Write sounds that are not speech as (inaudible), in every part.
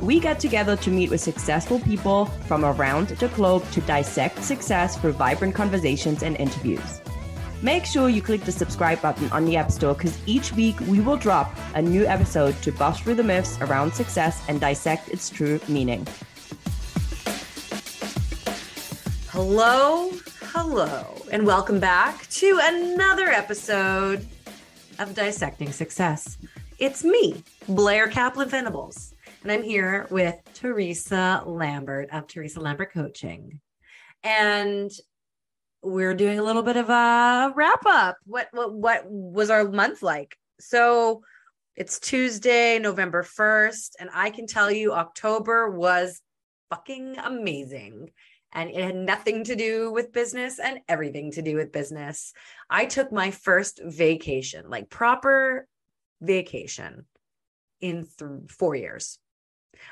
We get together to meet with successful people from around the globe to dissect success through vibrant conversations and interviews. Make sure you click the subscribe button on the App Store because each week we will drop a new episode to bust through the myths around success and dissect its true meaning. Hello, hello, and welcome back to another episode of Dissecting Success. It's me, Blair Kaplan Venables, and I'm here with Teresa Lambert of Teresa Lambert Coaching. And we're doing a little bit of a wrap up. What what what was our month like? So it's Tuesday, November 1st, and I can tell you October was fucking amazing. And it had nothing to do with business and everything to do with business. I took my first vacation, like proper vacation, in th- four years.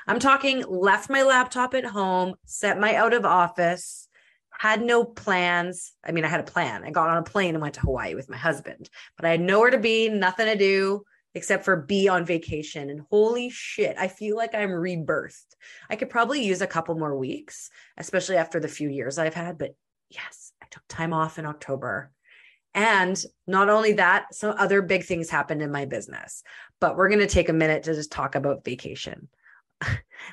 I'm talking left my laptop at home, set my out of office, had no plans. I mean, I had a plan. I got on a plane and went to Hawaii with my husband, but I had nowhere to be, nothing to do except for be on vacation. And holy shit, I feel like I'm rebirthed. I could probably use a couple more weeks, especially after the few years I've had. But yes, I took time off in October. And not only that, some other big things happened in my business. But we're going to take a minute to just talk about vacation.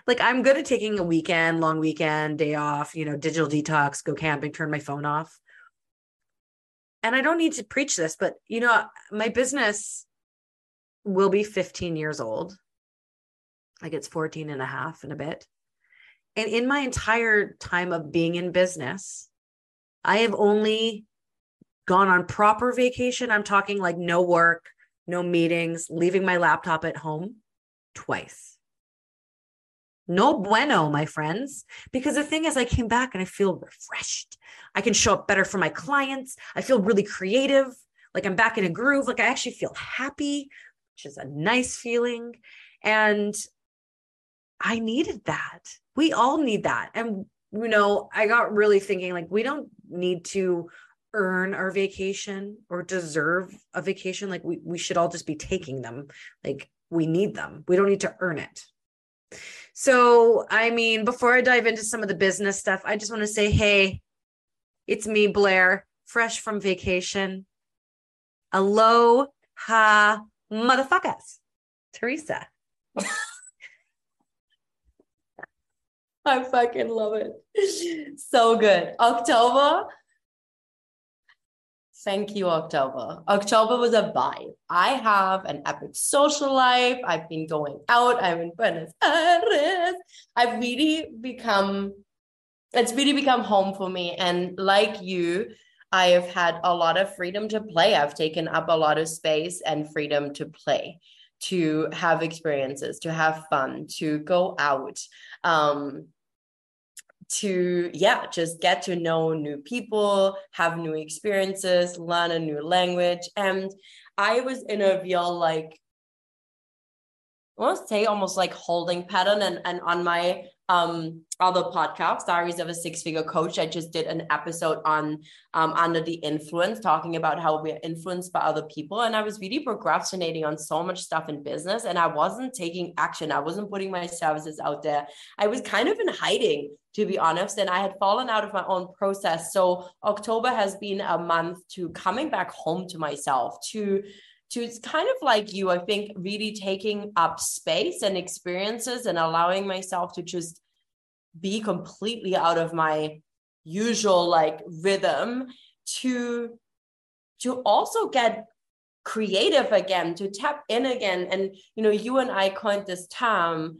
Like I'm good at taking a weekend, long weekend, day off, you know, digital detox, go camping, turn my phone off. And I don't need to preach this, but you know, my business will be 15 years old. Like it's 14 and a half in a bit. And in my entire time of being in business, I have only gone on proper vacation. I'm talking like no work, no meetings, leaving my laptop at home twice. No bueno, my friends. Because the thing is, I came back and I feel refreshed. I can show up better for my clients. I feel really creative. Like I'm back in a groove. Like I actually feel happy, which is a nice feeling. And I needed that. We all need that. And, you know, I got really thinking like, we don't need to earn our vacation or deserve a vacation. Like, we, we should all just be taking them. Like, we need them. We don't need to earn it. So, I mean, before I dive into some of the business stuff, I just want to say, hey, it's me, Blair, fresh from vacation. Aloha, motherfuckers. Teresa. (laughs) I fucking love it. So good. October. Thank you, October. October was a vibe. I have an epic social life. I've been going out. I'm in Buenos Aires. I've really become, it's really become home for me. And like you, I have had a lot of freedom to play. I've taken up a lot of space and freedom to play, to have experiences, to have fun, to go out. Um, to yeah just get to know new people have new experiences learn a new language. And i was in a real like I want to say almost like holding pattern and and on my um other podcast diaries of a six figure coach. I just did an episode on um under the influence talking about how we're influenced by other people. And i was really procrastinating on so much stuff in business and i wasn't taking action. I wasn't putting my services out there. I was kind of in hiding to be honest and i had fallen out of my own process. So october has been a month to coming back home to myself to to it's kind of like you i think really taking up space and experiences and allowing myself to just be completely out of my usual like rhythm to to also get creative again to tap in again. And you know you and i coined this term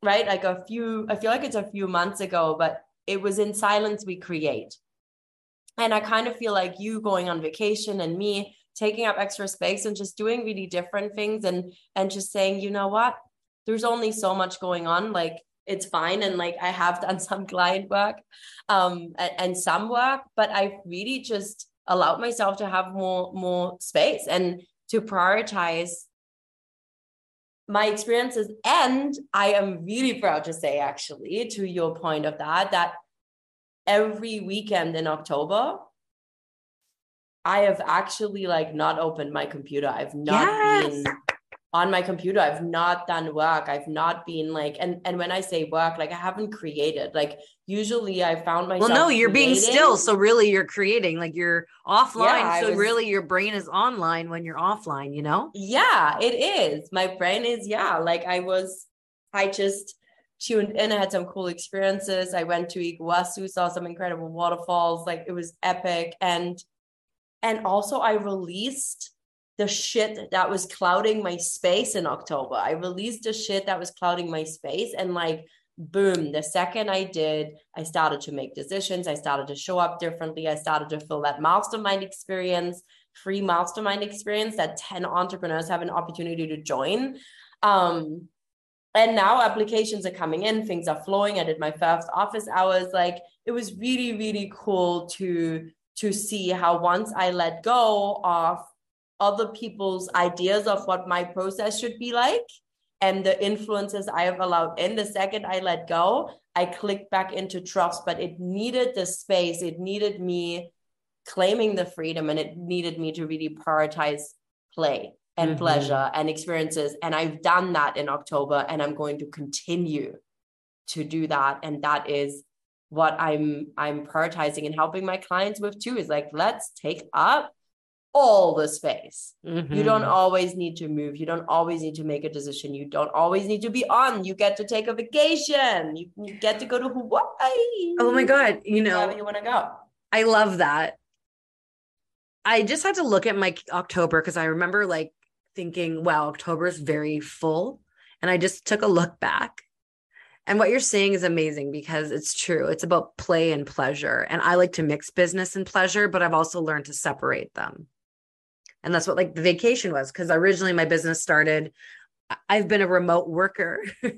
right? Like a few i feel like it's a few months ago but it was in silence we create. And i kind of feel like you going on vacation and me taking up extra space and just doing really different things and and just saying you know what? There's only so much going on. Like it's fine. And like i have (laughs) done some client work um and, and some work but i've really just allowed myself to have more more space and to prioritize my experiences. And i am really proud to say actually to your point of that that every weekend in october i have actually like not opened my computer. I've not yes. been on my computer. I've not done work. I've not been like and and when i say work like i haven't created. Like usually i found myself well no you're creating. being still so really you're creating. Like you're offline yeah, so was, really your brain is online when you're offline you know? Yeah it is. My brain is yeah like i was i just tuned in. I had some cool experiences. I went to iguazu saw some incredible waterfalls. Like it was epic. And and also i released the shit that was clouding my space in October. I released the shit that was clouding my space and like boom, the second I did, I started to make decisions. I started to show up differently. I started to feel that mastermind experience, free mastermind experience that 10 entrepreneurs have an opportunity to join. Um, and now applications are coming in, things are flowing. I did my first office hours. Like it was really, really cool to to see how once I let go of other people's ideas of what my process should be like and the influences I have allowed in. The second I let go, I clicked back into trust, but it needed the space. It needed me claiming the freedom and it needed me to really prioritize play and mm-hmm. pleasure and experiences. And I've done that in October and I'm going to continue to do that. And that is what I'm I'm prioritizing and helping my clients with too is like let's take up all the space. Mm-hmm. You don't mm-hmm. always need to move. You don't always need to make a decision. You don't always need to be on. You get to take a vacation. You, you get to go to Hawaii. Oh my God. You know, wherever you want to go. I love that. I just had to look at my October because I remember like thinking, wow, October is very full. And I just took a look back. And what you're saying is amazing because it's true. It's about play and pleasure. And I like to mix business and pleasure, but I've also learned to separate them and that's what like the vacation was because originally my business started I've been a remote worker (laughs)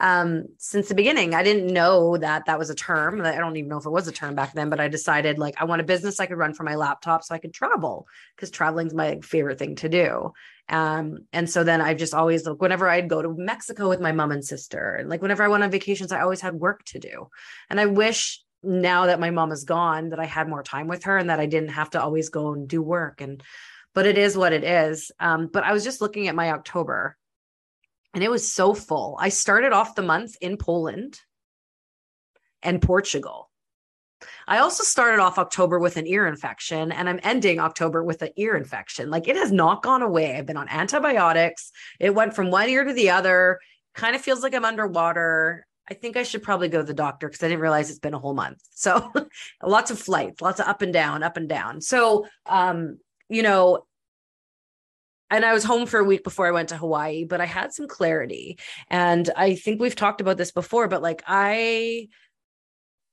um, since the beginning. I didn't know that that was a term. I don't even know if it was a term back then, but I decided like I want a business I could run from my laptop so I could travel because traveling is my favorite thing to do. Um, and so then I've just always like whenever I'd go to Mexico with my mom and sister, and like whenever I went on vacations, I always had work to do. And I wish now that my mom is gone that I had more time with her and that I didn't have to always go and do work and but it is what it is. Um, but I was just looking at my October and it was so full. I started off the month in Poland and Portugal. I also started off October with an ear infection and I'm ending October with an ear infection. Like it has not gone away. I've been on antibiotics. It went from one ear to the other. Kind of feels like I'm underwater. I think I should probably go to the doctor because I didn't realize it's been a whole month. So (laughs) lots of flights, lots of up and down, up and down. So um, you know, and I was home for a week before I went to Hawaii, but I had some clarity. And I think we've talked about this before, but like I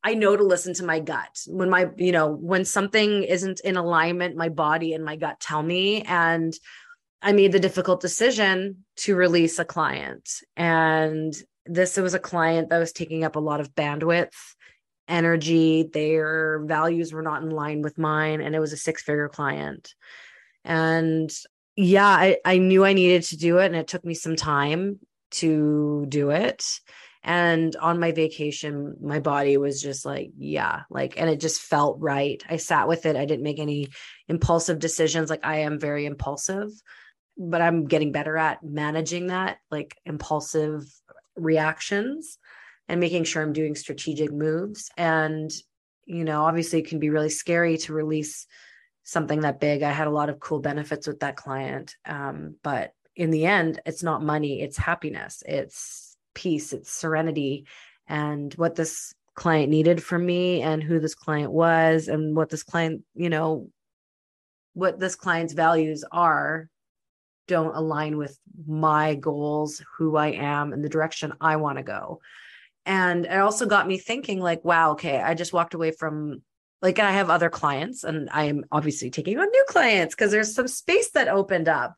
I know to listen to my gut. When my, you know, when something isn't in alignment, my body and my gut tell me and I made the difficult decision to release a client. And this was a client that was taking up a lot of bandwidth, energy. Their values were not in line with mine. And it was a six figure client. And yeah, I, I knew I needed to do it and it took me some time to do it. And on my vacation, my body was just like, yeah, like, and it just felt right. I sat with it. I didn't make any impulsive decisions. Like, I am very impulsive, but I'm getting better at managing that, like, impulsive reactions and making sure I'm doing strategic moves. And, you know, obviously, it can be really scary to release something that big. I had a lot of cool benefits with that client. Um, but in the end, it's not money, it's happiness, it's peace, it's serenity. And what this client needed from me and who this client was and what this client, you know, what this client's values are don't align with my goals, who I am, and the direction I want to go. And it also got me thinking, like, wow, okay, I just walked away from like I have other clients and I am obviously taking on new clients because there's some space that opened up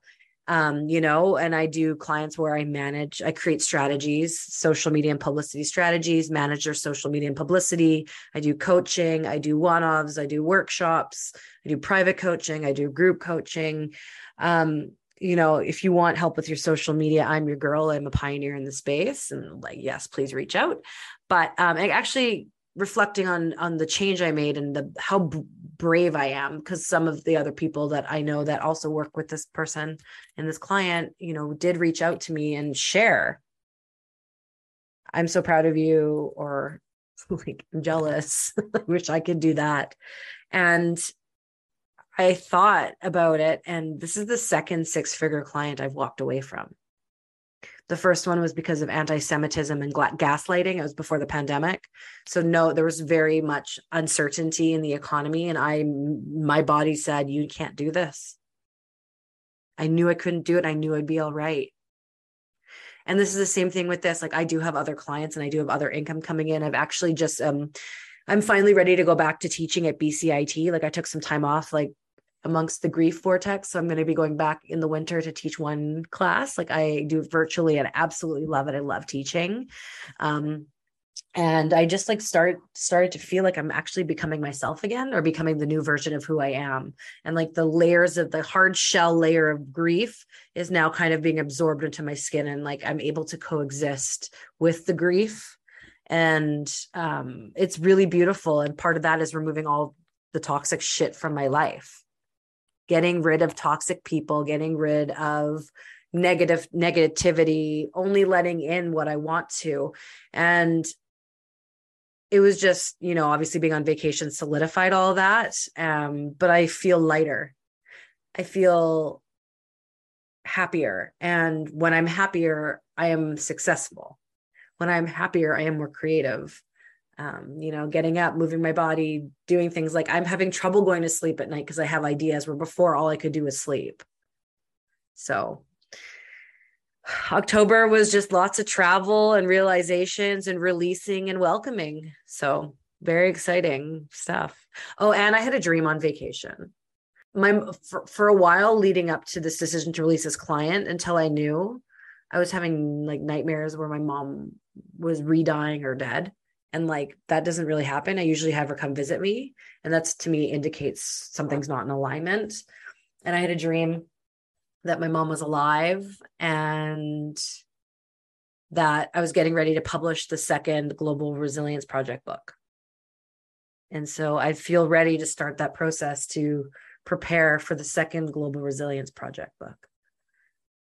um, you know, and I do clients where I manage, I create strategies, social media and publicity strategies, manage their social media and publicity. I do coaching, I do one offs, I do workshops, I do private coaching, I do group coaching. Um, you know, if you want help with your social media, I'm your girl. I'm a pioneer in the space. And like, yes, please reach out. But um, I actually reflecting on on the change I made and the how b- brave I am because some of the other people that I know that also work with this person and this client, you know, did reach out to me and share. I'm so proud of you, or (laughs) like I'm jealous. (laughs) I wish I could do that. And I thought about it, and this is the second six figure client I've walked away from. The first one was because of anti Semitism and gaslighting. It was before the pandemic. So, no, there was very much uncertainty in the economy. And I, my body said, You can't do this. I knew I couldn't do it. I knew I'd be all right. And this is the same thing with this. Like, I do have other clients and I do have other income coming in. I've actually just, um, I'm finally ready to go back to teaching at BCIT. Like I took some time off, like amongst the grief vortex. So I'm going to be going back in the winter to teach one class. Like I do virtually and absolutely love it. I love teaching. Um, and I just like start started to feel like I'm actually becoming myself again or becoming the new version of who I am. And like the layers of the hard shell layer of grief is now kind of being absorbed into my skin and like I'm able to coexist with the grief. And um, it's really beautiful. And part of that is removing all the toxic shit from my life getting rid of toxic people, getting rid of negative negativity, only letting in what I want to. And it was just, you know, obviously being on vacation solidified all that. Um, but I feel lighter. I feel happier. And when I'm happier, I am successful. When I'm happier, I am more creative um, you know, getting up, moving my body, doing things like I'm having trouble going to sleep at night because I have ideas where before all I could do was sleep. So October was just lots of travel and realizations and releasing and welcoming. So very exciting stuff. Oh, and I had a dream on vacation. My for, for a while leading up to this decision to release this client until I knew I was having like nightmares where my mom was re-dying or dead and like that doesn't really happen. I usually have her come visit me and that's to me indicates something's not in alignment. And i had a dream that my mom was alive and that i was getting ready to publish the second global resilience project book. And so i feel ready to start that process to prepare for the second global resilience project book.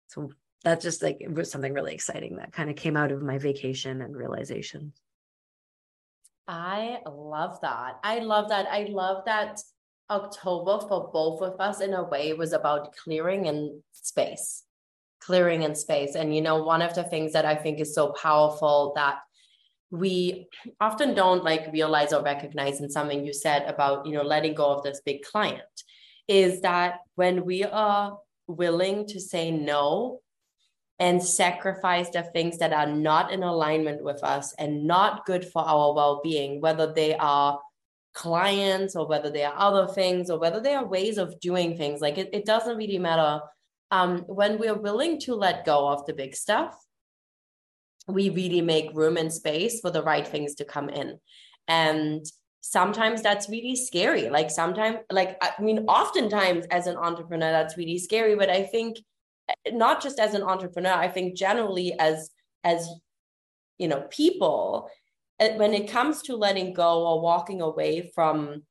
So that's just like it was something really exciting that kind of came out of my vacation and realization I love that. I love that. I love that October for both of us in a way was about clearing in space, clearing in space. And, you know, one of the things that I think is so powerful that we often don't like realize or recognize in something you said about, you know, letting go of this big client is that when we are willing to say no and sacrifice the things that are not in alignment with us and not good for our well-being whether they are clients or whether they are other things or whether they are ways of doing things. Like it, it doesn't really matter. Um, when we're willing to let go of the big stuff we really make room and space for the right things to come in. And sometimes that's really scary. Like sometimes like i mean oftentimes as an entrepreneur that's really scary. But i think not just as an entrepreneur i think generally as as you know people when it comes to letting go or walking away from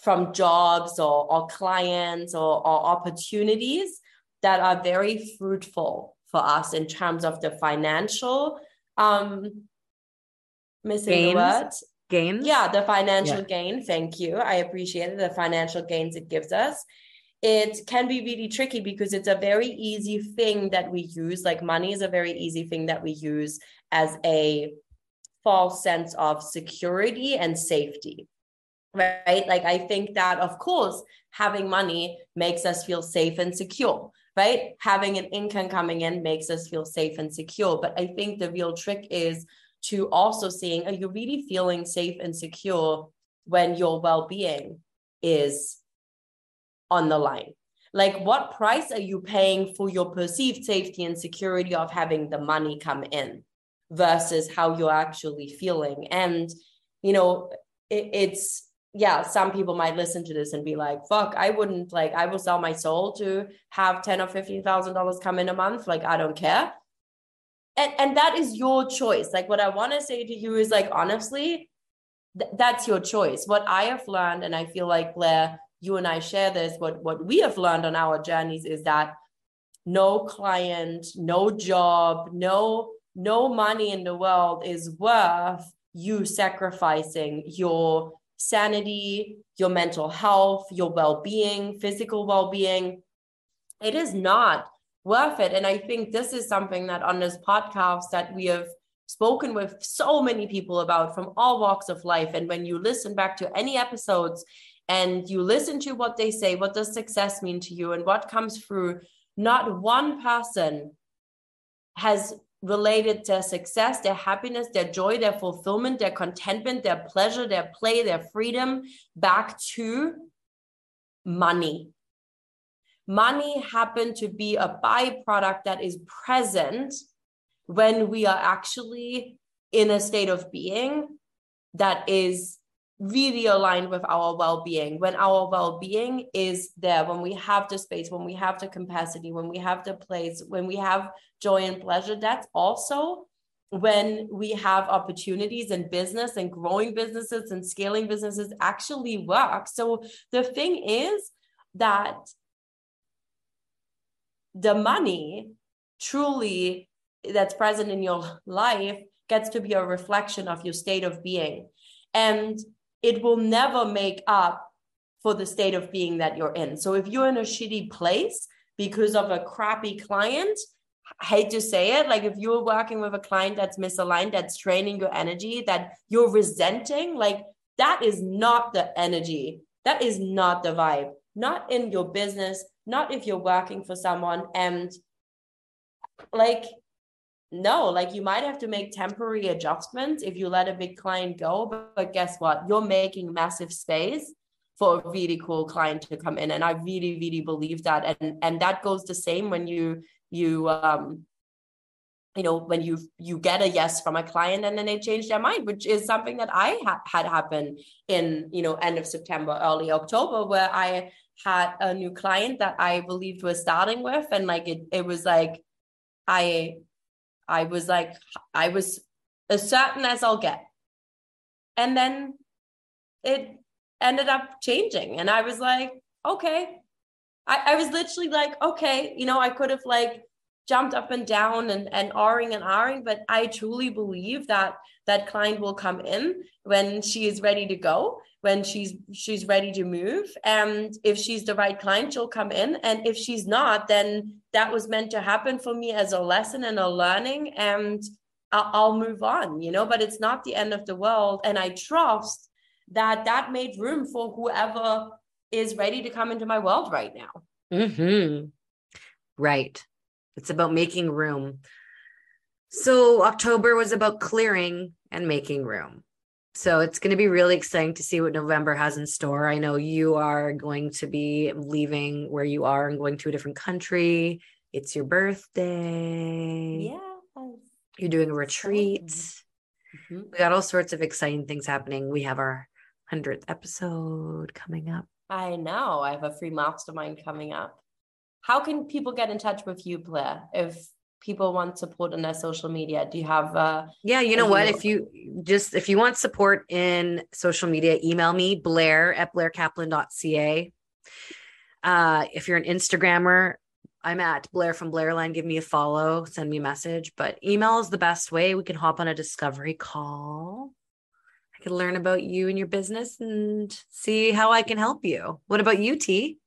from jobs or, or clients or, or opportunities that are very fruitful for us in terms of the financial um missing gains. the word? Gains? Yeah the financial yeah. gain. Thank you. I appreciate it. The financial gains it gives us it can be really tricky because it's a very easy thing that we use. Like money is a very easy thing that we use as a false sense of security and safety right like i think that of course having money makes us feel safe and secure right having an income coming in makes us feel safe and secure but i think the real trick is to also seeing are you really feeling safe and secure when your well-being is on the line. Like what price are you paying for your perceived safety and security of having the money come in versus how you're actually feeling? And you know it, it's yeah some people might listen to this and be like fuck i wouldn't like i will sell my soul to have 10 or 15 thousand dollars come in a month like i don't care. And and that is your choice. Like what i want to say to you is like honestly th- that's your choice. What i have learned and i feel like blair you and i share this what what we have learned on our journeys is that no client no job no no money in the world is worth you sacrificing your sanity your mental health your well-being physical well-being it is not worth it. And I think this is something that on this podcast that we have spoken with so many people about from all walks of life. And when you listen back to any episodes and you listen to what they say, what does success mean to you and what comes through, not one person has related their success, their happiness, their joy, their fulfillment, their contentment, their pleasure, their play, their freedom back to money. Money happened to be a byproduct that is present when we are actually in a state of being that is really aligned with our well-being when our well-being is there when we have the space when we have the capacity when we have the place when we have joy and pleasure that's also when we have opportunities in business and growing businesses and scaling businesses actually work so the thing is that the money truly that's present in your life gets to be a reflection of your state of being. And it will never make up for the state of being that you're in. So if you're in a shitty place because of a crappy client, I hate to say it, like if you're working with a client that's misaligned, that's draining your energy, that you're resenting, like that is not the energy. That is not the vibe. Not in your business, not if you're working for someone and like no like you might have to make temporary adjustments if you let a big client go but, but guess what you're making massive space for a really cool client to come in and i really really believe that and and that goes the same when you you um you know when you you get a yes from a client and then they change their mind which is something that i ha- had happen in you know end of september early october where i had a new client that I believed was starting with. And like it, it was like I I was like, I was as certain as I'll get. And then it ended up changing. And I was like, okay. I, I was literally like, okay, you know, I could have like jumped up and down and, and r-ing and r-ing, but I truly believe that that client will come in when she is ready to go when she's she's ready to move. And if she's the right client she'll come in. And if she's not then that was meant to happen for me as a lesson and a learning and I'll, I'll move on you know? But it's not the end of the world. And i trust that that made room for whoever is ready to come into my world right now. Mm-hmm. right it's about making room so october was about clearing and making room so it's going to be really exciting to see what November has in store. I know you are going to be leaving where you are and going to a different country. It's your birthday. Yeah. You're doing a retreat. Mm-hmm. We got all sorts of exciting things happening. We have our 100th episode coming up. I know. I have a free mastermind coming up. How can people get in touch with you, Blair, if people want support in their social media? Do you have uh Yeah, you know what? If you just if you want support in social media, email me Blair at blairkaplan.ca. Uh if you're an Instagrammer, I'm at Blair from Blairland. Give me a follow, send me a message. But email is the best way. We can hop on a discovery call. I can learn about you and your business and see how I can help you. What about you, T?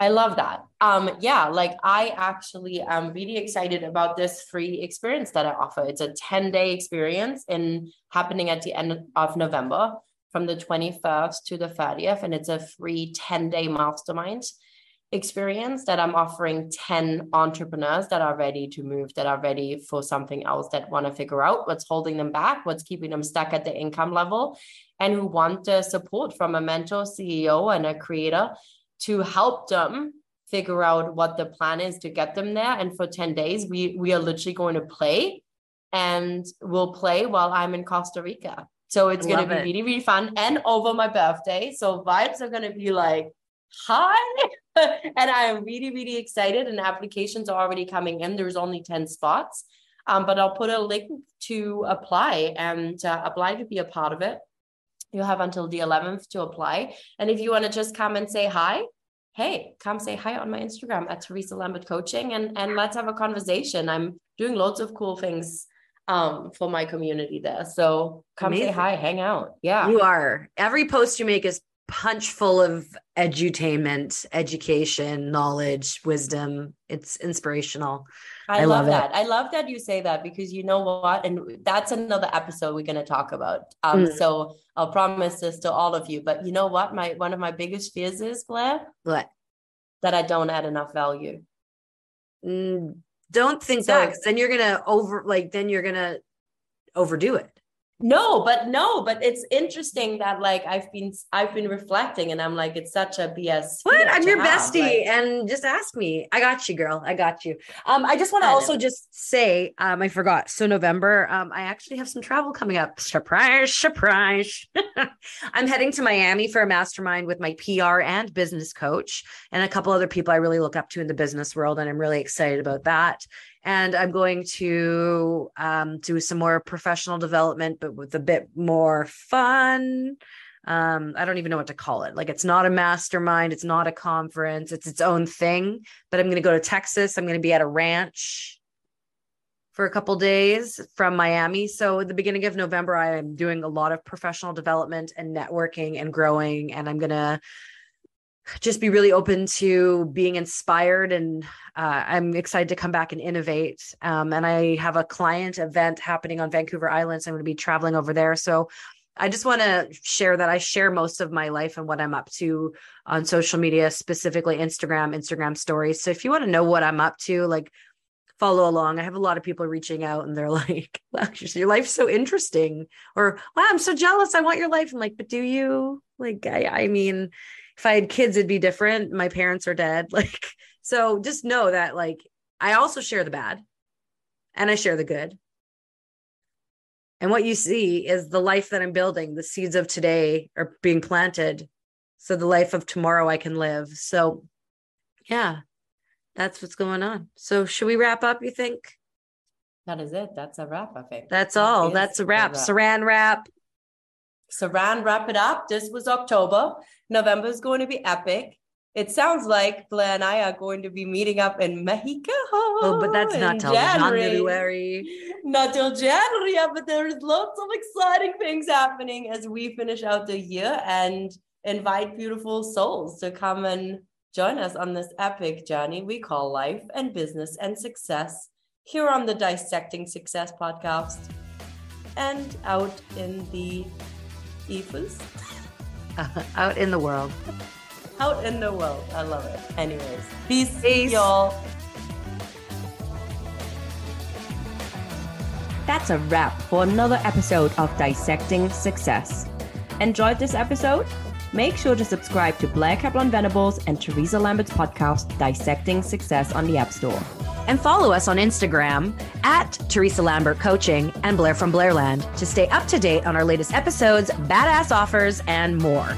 I love that. Um, yeah, like I actually am really excited about this free experience that I offer. It's a 10 day experience in happening at the end of November from the 21st to the 30th. And it's a free 10 day mastermind experience that I'm offering 10 entrepreneurs that are ready to move, that are ready for something else, that want to figure out what's holding them back, what's keeping them stuck at the income level, and who want the support from a mentor, CEO, and a creator to help them figure out what the plan is to get them there. And for 10 days, we we are literally going to play and we'll play while I'm in Costa Rica. So it's going to be it. really, really fun and over my birthday. So vibes are going to be like hi. (laughs) and I am really, really excited. And applications are already coming in. There's only 10 spots. Um, but I'll put a link to apply and uh, apply to be a part of it. You have until the 11th to apply. And if you want to just come and say hi, hey, come say hi on my Instagram at Teresa Lambert Coaching and, and let's have a conversation. I'm doing lots of cool things um, for my community there. So come Amazing. say hi, hang out. Yeah. You are. Every post you make is punch full of edutainment, education, knowledge, wisdom. It's inspirational. I, I love, love that. I love that you say that because you know what? And that's another episode we're going to talk about. Um, mm. So I'll promise this to all of you. But you know what? My one of my biggest fears is, Blair? What? That I don't add enough value. Mm, don't think so, that because then you're gonna over like then you're gonna overdo it no but no but it's interesting that like i've been i've been reflecting and i'm like it's such a bs what? I'm your have. bestie like, and just ask me. I got you girl. I got you. Um i just want to also know. just say um i forgot. So november um i actually have some travel coming up. Surprise surprise. (laughs) I'm heading to miami for a mastermind with my pr and business coach and a couple other people i really look up to in the business world and i'm really excited about that and I'm going to um, do some more professional development, but with a bit more fun. Um, I don't even know what to call it. Like it's not a mastermind, it's not a conference, it's its own thing. But I'm going to go to Texas. I'm going to be at a ranch for a couple days from Miami. So at the beginning of November, I am doing a lot of professional development and networking and growing, and I'm going to just be really open to being inspired and uh, i'm excited to come back and innovate. Um, and i have a client event happening on vancouver island so i'm going to be traveling over there. So i just want to share that i share most of my life and what i'm up to on social media specifically instagram instagram stories. So if you want to know what i'm up to like follow along. I have a lot of people reaching out and they're (laughs) like wow your life's so interesting or wow i'm so jealous. I want your life. I'm like but do you? Like i, I mean if I had kids, it'd be different. My parents are dead. (laughs) Like, so just know that, like, I also share the bad and I share the good. And what you see is the life that I'm building. The seeds of today are being planted. So the life of tomorrow I can live. So, yeah, that's what's going on. So, should we wrap up, you think? That is it. That's a wrap, I think. That's all. That's a wrap. wrap. Saran wrap. Saran, wrap it up. This was October. November is going to be epic. It sounds like Blair and I are going to be meeting up in Mexico. Oh, but that's not till January. January. Not till January, yeah, but there's lots of exciting things happening as we finish out the year and invite beautiful souls to come and join us on this epic journey we call life and business and success here on the Dissecting Success podcast and out in the ethos. (laughs) out in the world. Out in the world. I love it. Anyways, peace, peace. y'all. That's a wrap for another episode of Dissecting Success. Enjoyed this episode? Make sure to subscribe to Blair Kaplan Venables and Teresa Lambert's podcast, Dissecting Success, on the App Store and follow us on Instagram at Teresa Lambert Coaching and Blair from Blairland to stay up to date on our latest episodes, badass offers, and more.